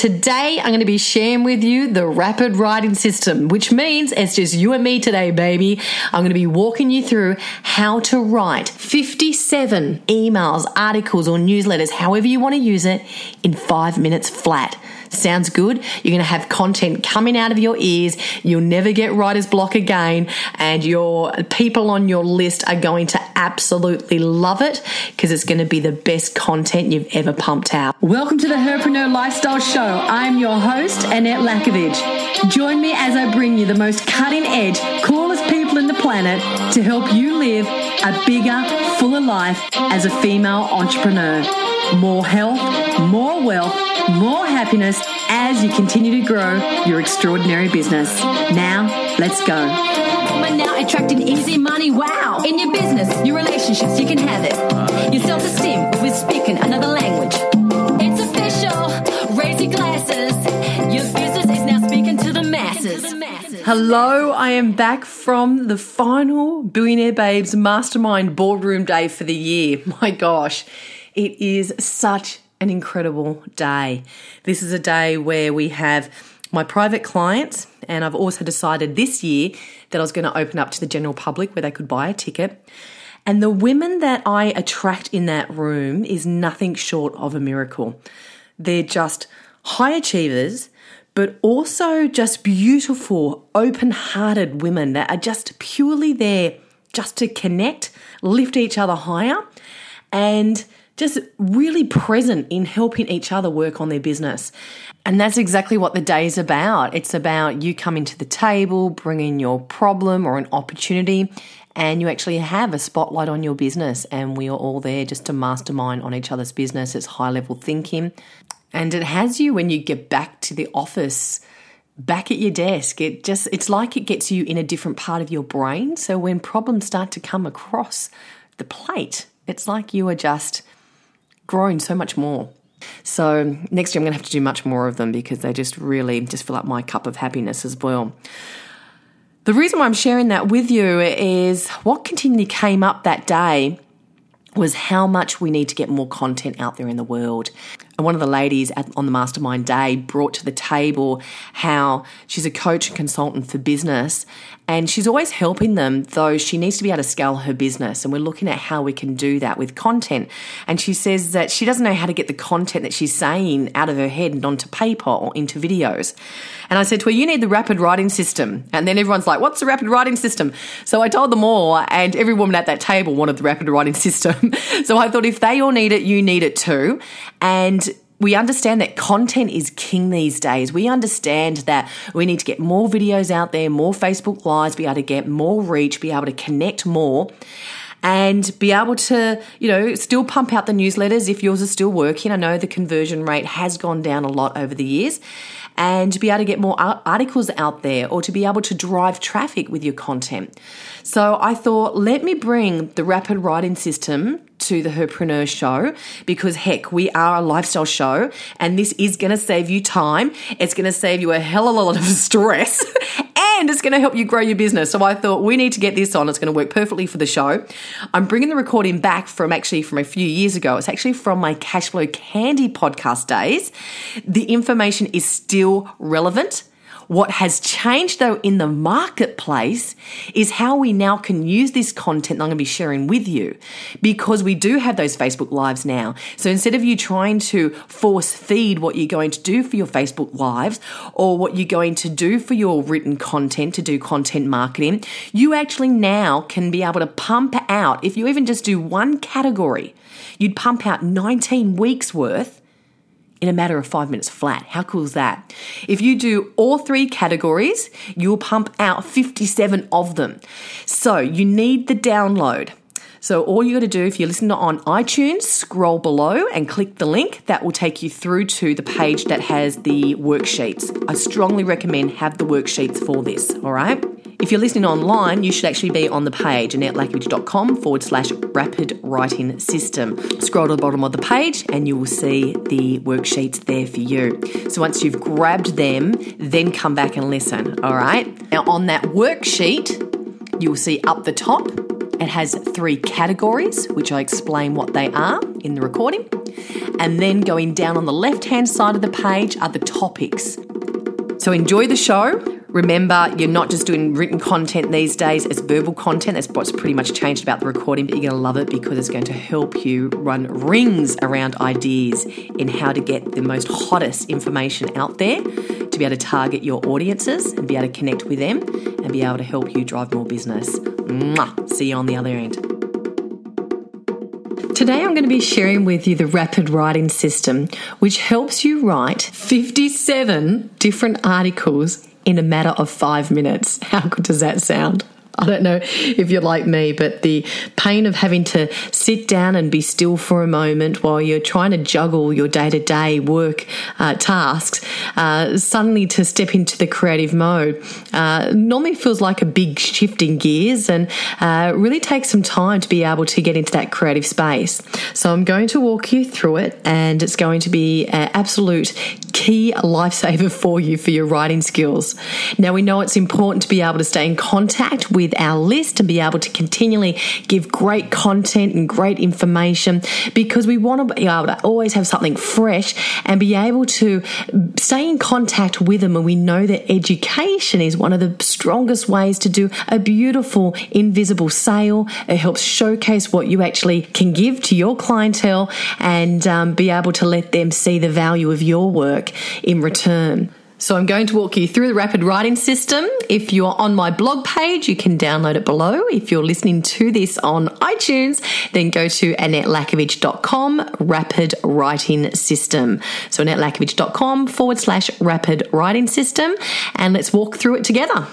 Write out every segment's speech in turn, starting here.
Today, I'm going to be sharing with you the rapid writing system, which means it's just you and me today, baby. I'm going to be walking you through how to write 57 emails, articles, or newsletters, however you want to use it, in five minutes flat. Sounds good? You're going to have content coming out of your ears. You'll never get writer's block again. And your people on your list are going to absolutely love it because it's going to be the best content you've ever pumped out. Welcome to the Herpreneur Lifestyle Show. I'm your host, Annette Lackovich. Join me as I bring you the most cutting edge, coolest people in the planet to help you live a bigger, fuller life as a female entrepreneur. More health, more wealth, more happiness as you continue to grow your extraordinary business. Now, let's go. But now attracting easy money, wow. In your business, your relationships, you can have it. Your self esteem with speaking another language. It's official. Raise your glasses. Your business is now speaking to the masses. Hello, I am back from the final Billionaire Babes Mastermind Boardroom Day for the year. My gosh, it is such an incredible day. This is a day where we have my private clients, and I've also decided this year that I was going to open up to the general public where they could buy a ticket. And the women that I attract in that room is nothing short of a miracle. They're just high achievers, but also just beautiful, open hearted women that are just purely there just to connect, lift each other higher, and just really present in helping each other work on their business. And that's exactly what the day is about. It's about you coming to the table, bringing your problem or an opportunity, and you actually have a spotlight on your business. And we are all there just to mastermind on each other's business. It's high level thinking. And it has you when you get back to the office back at your desk it just it's like it gets you in a different part of your brain so when problems start to come across the plate it's like you are just grown so much more. So next year I'm going to have to do much more of them because they just really just fill up my cup of happiness as well. The reason why I'm sharing that with you is what continually came up that day was how much we need to get more content out there in the world. And one of the ladies at, on the mastermind day brought to the table how she's a coach and consultant for business and she's always helping them, though she needs to be able to scale her business. And we're looking at how we can do that with content. And she says that she doesn't know how to get the content that she's saying out of her head and onto paper or into videos. And I said to her, You need the rapid writing system. And then everyone's like, What's the rapid writing system? So I told them all, and every woman at that table wanted the rapid writing system. so I thought, if they all need it, you need it too. And we understand that content is king these days. We understand that we need to get more videos out there, more Facebook Lives, be able to get more reach, be able to connect more and be able to, you know, still pump out the newsletters if yours is still working. I know the conversion rate has gone down a lot over the years. And be able to get more articles out there or to be able to drive traffic with your content. So I thought, let me bring the rapid writing system to the Herpreneur show because heck, we are a lifestyle show and this is going to save you time. It's going to save you a hell of a lot of stress and it's going to help you grow your business. So I thought we need to get this on. It's going to work perfectly for the show. I'm bringing the recording back from actually from a few years ago. It's actually from my Cashflow Candy podcast days. The information is still relevant what has changed though in the marketplace is how we now can use this content that I'm going to be sharing with you because we do have those Facebook lives now. So instead of you trying to force feed what you're going to do for your Facebook lives or what you're going to do for your written content to do content marketing, you actually now can be able to pump out, if you even just do one category, you'd pump out 19 weeks worth in a matter of five minutes flat. How cool is that? If you do all three categories, you'll pump out 57 of them. So you need the download. So all you got to do if you're listening on iTunes, scroll below and click the link. That will take you through to the page that has the worksheets. I strongly recommend have the worksheets for this, all right? If you're listening online, you should actually be on the page, annettelackovich.com forward slash rapid writing system. Scroll to the bottom of the page and you will see the worksheets there for you. So once you've grabbed them, then come back and listen, all right? Now, on that worksheet, you'll see up the top, it has three categories, which I explain what they are in the recording. And then going down on the left hand side of the page are the topics. So enjoy the show. Remember, you're not just doing written content these days it's verbal content. That's what's pretty much changed about the recording, but you're going to love it because it's going to help you run rings around ideas in how to get the most hottest information out there to be able to target your audiences and be able to connect with them and be able to help you drive more business. Mwah. See you on the other end. Today, I'm going to be sharing with you the rapid writing system, which helps you write 57 different articles in a matter of five minutes. How good does that sound? I don't know if you're like me, but the pain of having to sit down and be still for a moment while you're trying to juggle your day to day work uh, tasks, uh, suddenly to step into the creative mode, uh, normally feels like a big shift in gears and uh, really takes some time to be able to get into that creative space. So I'm going to walk you through it, and it's going to be an absolute key lifesaver for you for your writing skills. Now, we know it's important to be able to stay in contact with our list and be able to continually give great content and great information because we want to be able to always have something fresh and be able to stay in contact with them. And we know that education is one of the strongest ways to do a beautiful invisible sale. It helps showcase what you actually can give to your clientele and um, be able to let them see the value of your work in return. So I'm going to walk you through the rapid writing system. If you're on my blog page, you can download it below. If you're listening to this on iTunes, then go to AnnetteLackovich.com rapid writing system. So AnnetteLackovich.com forward slash rapid writing system. And let's walk through it together.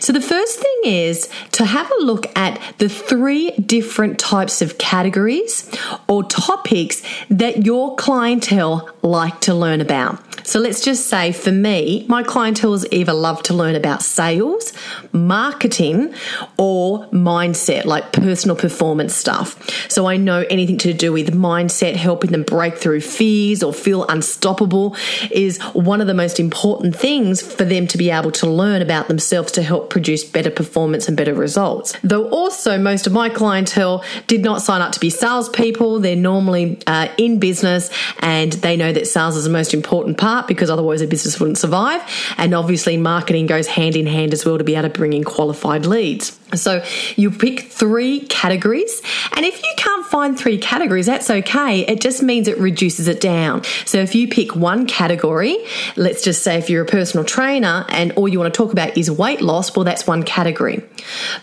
So, the first thing is to have a look at the three different types of categories or topics that your clientele like to learn about. So let's just say for me, my clientele either love to learn about sales, marketing, or mindset, like personal performance stuff. So I know anything to do with mindset, helping them break through fears or feel unstoppable is one of the most important things for them to be able to learn about themselves to help produce better performance and better results. Though also most of my clientele did not sign up to be salespeople. They're normally uh, in business and they know that sales is the most important part because otherwise a business wouldn't survive. And obviously, marketing goes hand in hand as well to be able to bring in qualified leads. So you pick three categories, and if you can't find three categories, that's okay. It just means it reduces it down. So if you pick one category, let's just say if you're a personal trainer and all you want to talk about is weight loss, well, that's one category.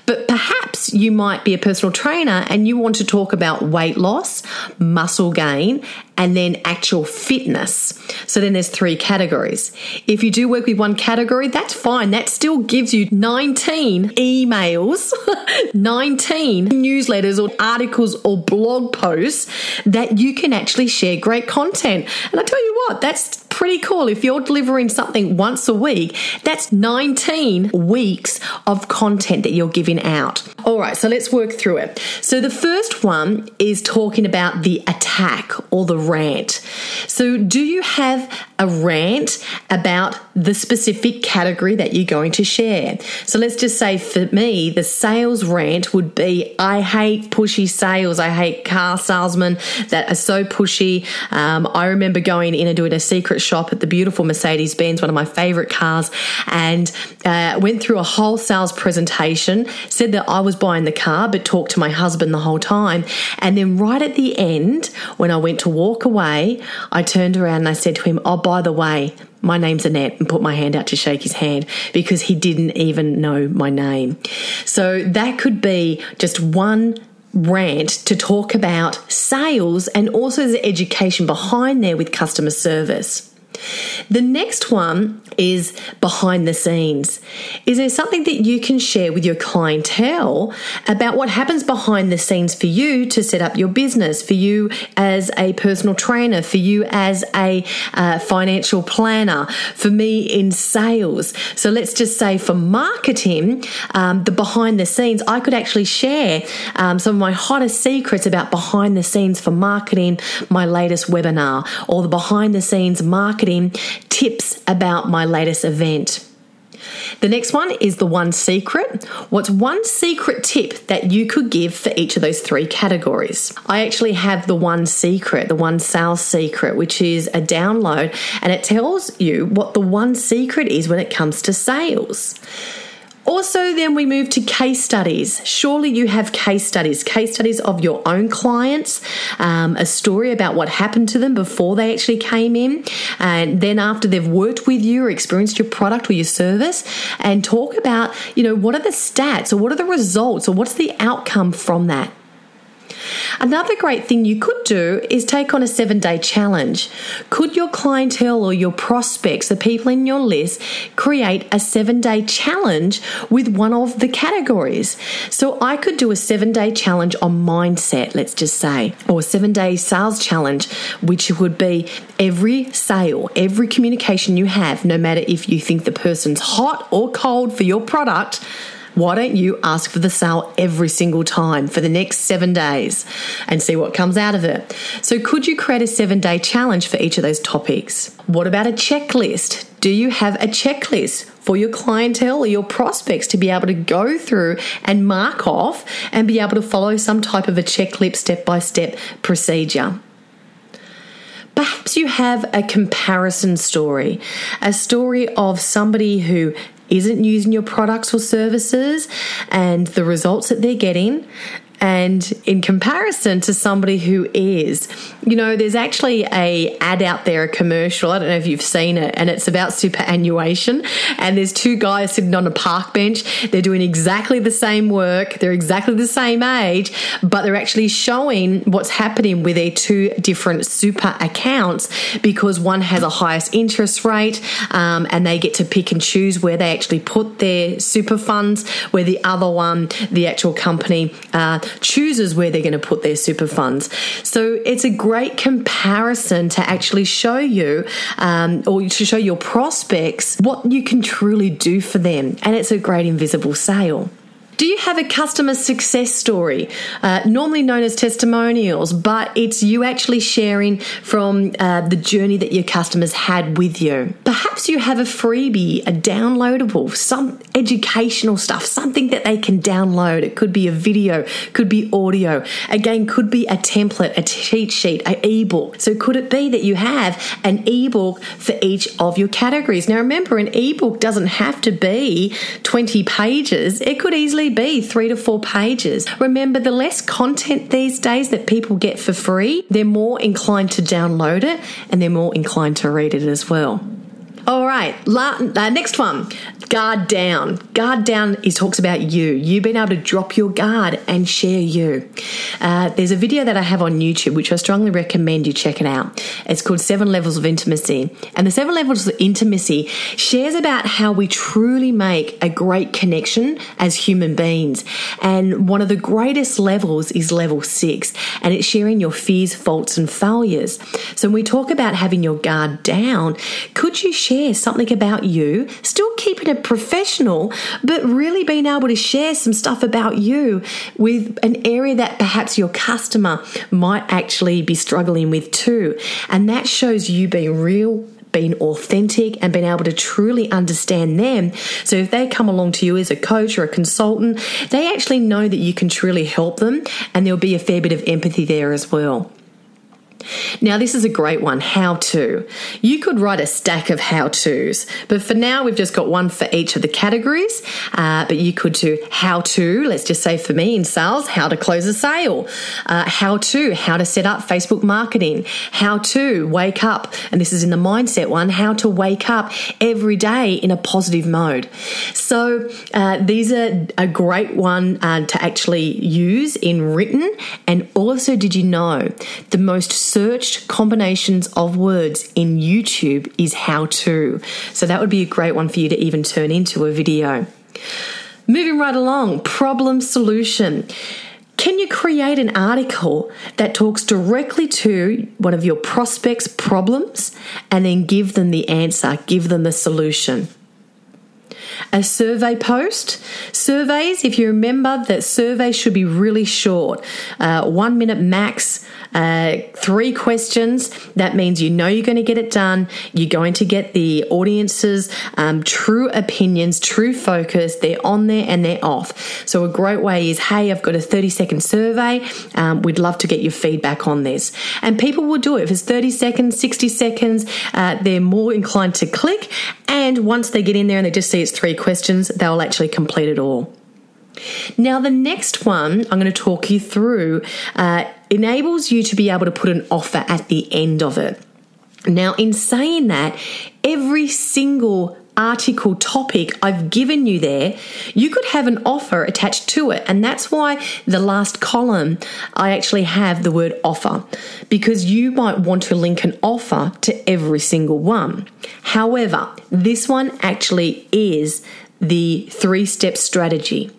But perhaps you might be a personal trainer and you want to talk about weight loss, muscle gain, and then actual fitness. So then there's three categories. If you do work with one category, that's fine. That still gives you 19 emails, 19 newsletters or articles or blog posts that you can actually share great content. And I tell you what, that's pretty cool. If you're delivering something once a week, that's 19 weeks of content that you're giving out. All right, so let's work through it. So the first one is talking about the attack or the rant. So, do you have a rant about the specific category that you're going to share? So, let's just say for me, the sales rant would be I hate pushy sales. I hate car salesmen that are so pushy. Um, I remember going in and doing a secret shop at the beautiful Mercedes Benz, one of my favorite cars, and uh, went through a whole sales presentation, said that I was buying the car, but talked to my husband the whole time. And then right at the end, when I went to walk away, I turned around and I said to him, Oh, by the way, my name's Annette, and put my hand out to shake his hand because he didn't even know my name. So that could be just one rant to talk about sales and also the education behind there with customer service. The next one is behind the scenes. Is there something that you can share with your clientele about what happens behind the scenes for you to set up your business, for you as a personal trainer, for you as a uh, financial planner, for me in sales? So let's just say for marketing, um, the behind the scenes, I could actually share um, some of my hottest secrets about behind the scenes for marketing, my latest webinar, or the behind the scenes marketing tips about my latest event. The next one is the one secret. What's one secret tip that you could give for each of those three categories? I actually have the one secret, the one sales secret, which is a download, and it tells you what the one secret is when it comes to sales. Also, then we move to case studies. Surely you have case studies, case studies of your own clients, um, a story about what happened to them before they actually came in, and then after they've worked with you or experienced your product or your service, and talk about, you know, what are the stats or what are the results or what's the outcome from that. Another great thing you could do is take on a seven day challenge. Could your clientele or your prospects, the people in your list, create a seven day challenge with one of the categories? So I could do a seven day challenge on mindset, let's just say, or a seven day sales challenge, which would be every sale, every communication you have, no matter if you think the person's hot or cold for your product why don't you ask for the sale every single time for the next seven days and see what comes out of it? So, could you create a seven day challenge for each of those topics? What about a checklist? Do you have a checklist for your clientele or your prospects to be able to go through and mark off and be able to follow some type of a checklist step by step procedure? Perhaps you have a comparison story, a story of somebody who isn't using your products or services and the results that they're getting and in comparison to somebody who is you know there's actually a ad out there a commercial i don't know if you've seen it and it's about superannuation. And there's two guys sitting on a park bench. They're doing exactly the same work. They're exactly the same age but they're actually showing what's happening with their two different super accounts because one has a highest interest rate um, and they get to pick and choose where they actually put their super funds where the other one the actual company uh, chooses where they're going to put their super funds. So it's a great comparison to actually show you um, or to show your prospects what you can truly do for them. And it's a great invisible sale. Do you have a customer success story, uh, normally known as testimonials, but it's you actually sharing from uh, the journey that your customers had with you? Perhaps you have a freebie, a downloadable, some educational stuff, something that they can download. It could be a video, could be audio, again, could be a template, a cheat sheet, an ebook. So, could it be that you have an ebook for each of your categories? Now, remember, an ebook doesn't have to be 20 pages, it could easily be three to four pages. Remember, the less content these days that people get for free, they're more inclined to download it and they're more inclined to read it as well. All right, la- uh, next one guard down. Guard down is talks about you. You being able to drop your guard and share you. Uh, there's a video that I have on YouTube, which I strongly recommend you check it out. It's called Seven Levels of Intimacy. And the seven levels of intimacy shares about how we truly make a great connection as human beings. And one of the greatest levels is level six, and it's sharing your fears, faults, and failures. So when we talk about having your guard down, could you share something about you, still keeping it professional, but really being able to share some stuff about you with an area that perhaps your customer might actually be struggling with too. And that shows you being real being authentic and being able to truly understand them. So if they come along to you as a coach or a consultant, they actually know that you can truly help them and there'll be a fair bit of empathy there as well. Now, this is a great one how to. You could write a stack of how to's, but for now, we've just got one for each of the categories. Uh, but you could do how to, let's just say for me in sales, how to close a sale, uh, how to, how to set up Facebook marketing, how to wake up, and this is in the mindset one, how to wake up every day in a positive mode. So, uh, these are a great one uh, to actually use in written. And also, did you know the most searched combinations of words in YouTube is how to. So that would be a great one for you to even turn into a video. Moving right along, problem solution. Can you create an article that talks directly to one of your prospects' problems and then give them the answer, give them the solution? A survey post. Surveys, if you remember that surveys should be really short, uh, one minute max, uh, three questions. That means you know you're going to get it done. You're going to get the audience's um, true opinions, true focus. They're on there and they're off. So, a great way is hey, I've got a 30 second survey. Um, we'd love to get your feedback on this. And people will do it. If it's 30 seconds, 60 seconds, uh, they're more inclined to click. And once they get in there and they just see it's three questions, they'll actually complete it all. Now, the next one I'm going to talk you through uh, enables you to be able to put an offer at the end of it. Now, in saying that, every single article topic I've given you there, you could have an offer attached to it. And that's why the last column I actually have the word offer because you might want to link an offer to every single one. However, this one actually is the three step strategy.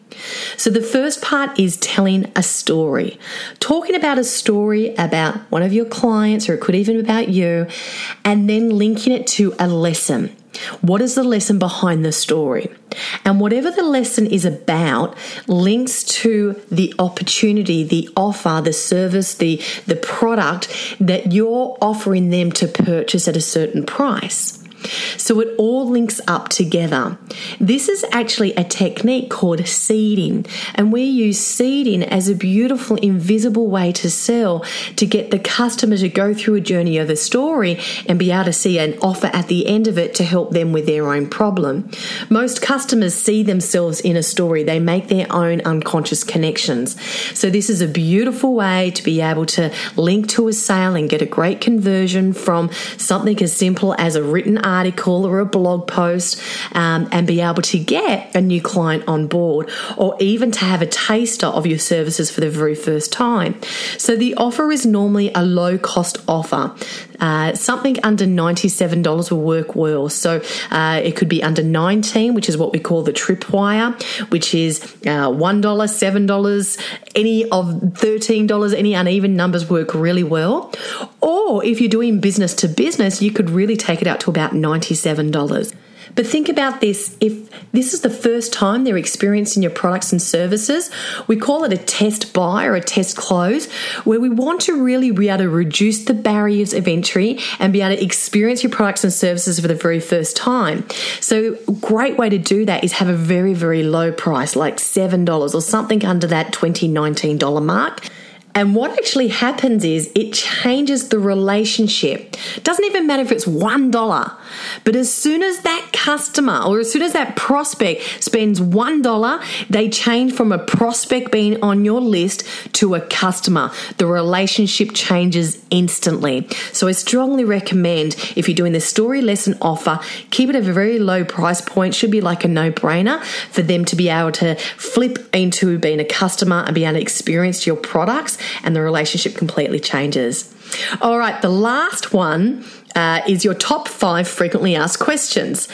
So, the first part is telling a story, talking about a story about one of your clients, or it could even be about you, and then linking it to a lesson. What is the lesson behind the story? And whatever the lesson is about links to the opportunity, the offer, the service, the, the product that you're offering them to purchase at a certain price. So it all links up together. This is actually a technique called seeding, and we use seeding as a beautiful, invisible way to sell to get the customer to go through a journey of a story and be able to see an offer at the end of it to help them with their own problem. Most customers see themselves in a story, they make their own unconscious connections. So, this is a beautiful way to be able to link to a sale and get a great conversion from something as simple as a written article or a blog post um, and be able to get a new client on board or even to have a taster of your services for the very first time. So the offer is normally a low cost offer. Uh, something under $97 will work well. So uh, it could be under 19 which is what we call the tripwire, which is uh, $1, $7, any of $13, any uneven numbers work really well. Or if you're doing business to business, you could really take it out to about $97. But think about this if this is the first time they're experiencing your products and services, we call it a test buy or a test close, where we want to really be able to reduce the barriers of entry and be able to experience your products and services for the very first time. So, a great way to do that is have a very, very low price, like $7 or something under that $20, mark and what actually happens is it changes the relationship. Doesn't even matter if it's $1, but as soon as that customer or as soon as that prospect spends $1, they change from a prospect being on your list to a customer. The relationship changes instantly. So I strongly recommend if you're doing the story lesson offer, keep it at a very low price point. Should be like a no brainer for them to be able to flip into being a customer and be able to experience your products and the relationship completely changes. All right, the last one uh, is your top five frequently asked questions.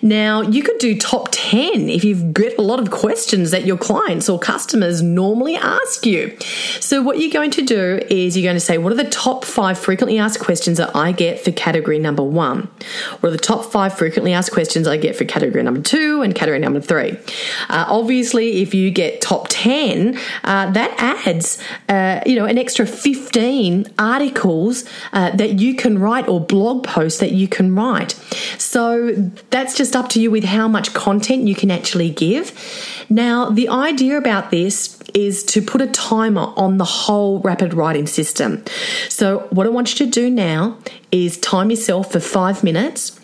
Now, you could do top 10 if you've got a lot of questions that your clients or customers normally ask you. So, what you're going to do is you're going to say, What are the top five frequently asked questions that I get for category number one? What are the top five frequently asked questions I get for category number two and category number three? Uh, obviously, if you get top 10, uh, that adds, uh, you know, an extra 15 articles uh, that you can write or blog blog post that you can write. So that's just up to you with how much content you can actually give. Now, the idea about this is to put a timer on the whole rapid writing system. So, what I want you to do now is time yourself for five minutes.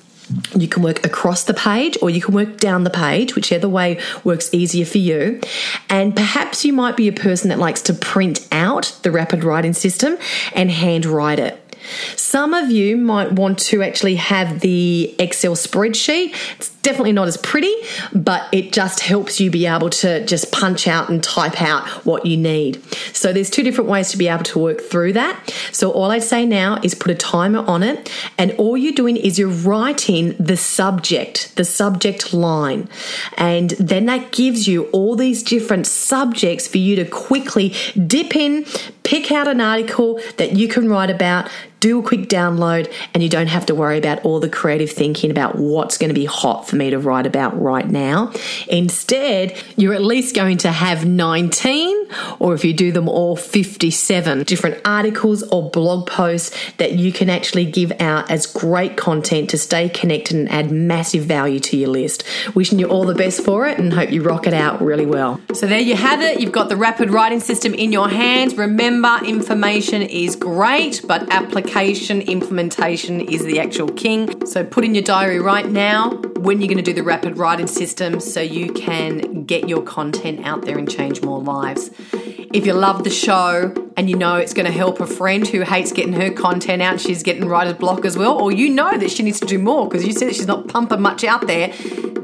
You can work across the page or you can work down the page, whichever way works easier for you. And perhaps you might be a person that likes to print out the rapid writing system and hand write it. Some of you might want to actually have the Excel spreadsheet. It's definitely not as pretty, but it just helps you be able to just punch out and type out what you need. So there's two different ways to be able to work through that. So all I'd say now is put a timer on it, and all you're doing is you're writing the subject, the subject line. And then that gives you all these different subjects for you to quickly dip in, Pick out an article that you can write about, do a quick download, and you don't have to worry about all the creative thinking about what's going to be hot for me to write about right now. Instead, you're at least going to have 19, or if you do them all, 57 different articles or blog posts that you can actually give out as great content to stay connected and add massive value to your list. Wishing you all the best for it and hope you rock it out really well. So, there you have it. You've got the rapid writing system in your hands. Remember, information is great, but application, implementation is the actual king. So, put in your diary right now when you're going to do the rapid writing system so you can get your content out there and change more lives. If you love the show and you know it's going to help a friend who hates getting her content out, she's getting writer's block as well, or you know that she needs to do more because you see that she's not pumping much out there,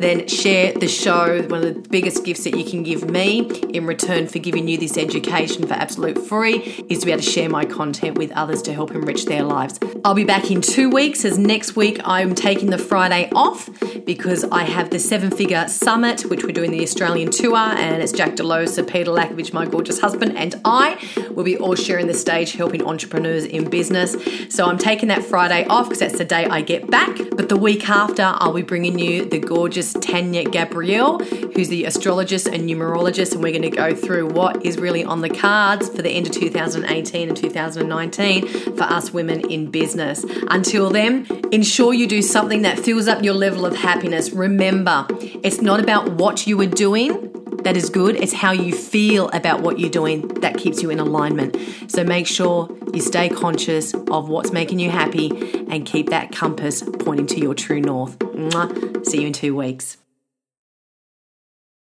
then share the show. One of the biggest gifts that you can give me in return for giving you this education for absolute free is to be able to share my content with others to help enrich their lives. I'll be back in two weeks, as next week I'm taking the Friday off because I have the Seven Figure Summit, which we're doing the Australian tour, and it's Jack Delosa, Peter Lackovich, my gorgeous husband, and I will be all sharing the stage helping entrepreneurs in business. So I'm taking that Friday off because that's the day I get back. But the week after, I'll be bringing you the gorgeous Tanya Gabrielle, who's the astrologist and numerologist, and we're going to go through what is really on the cards for the end of 2018 and 2019 for us women in business. Until then, ensure you do something that fills up your level of happiness. Remember, it's not about what you are doing that is good. It's how you feel about what you're doing that keeps you in alignment. So make sure you stay conscious of what's making you happy and keep that compass pointing to your true north. Mwah. See you in two weeks.